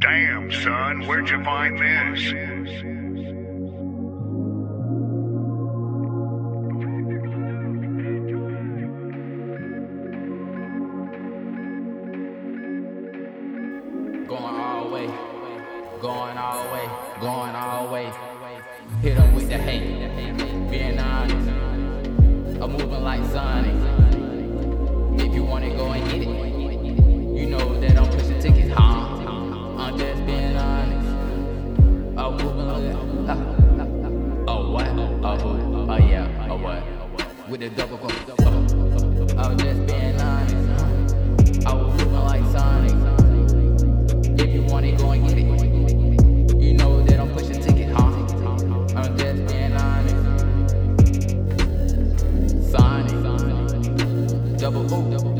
Damn, son, where'd you find this? Going all the way, going all the way, going all the way. Hit 'em with the hate, being honest. I'm moving like Sonic. Oh what? Oh who? Oh yeah. Oh what? With the double go. I'm just being honest. I was moving like Sonic. If you want it, go and get it. You know that I'm pushing tickets, huh? I'm just being honest. Sonic. Double O.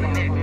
nigga.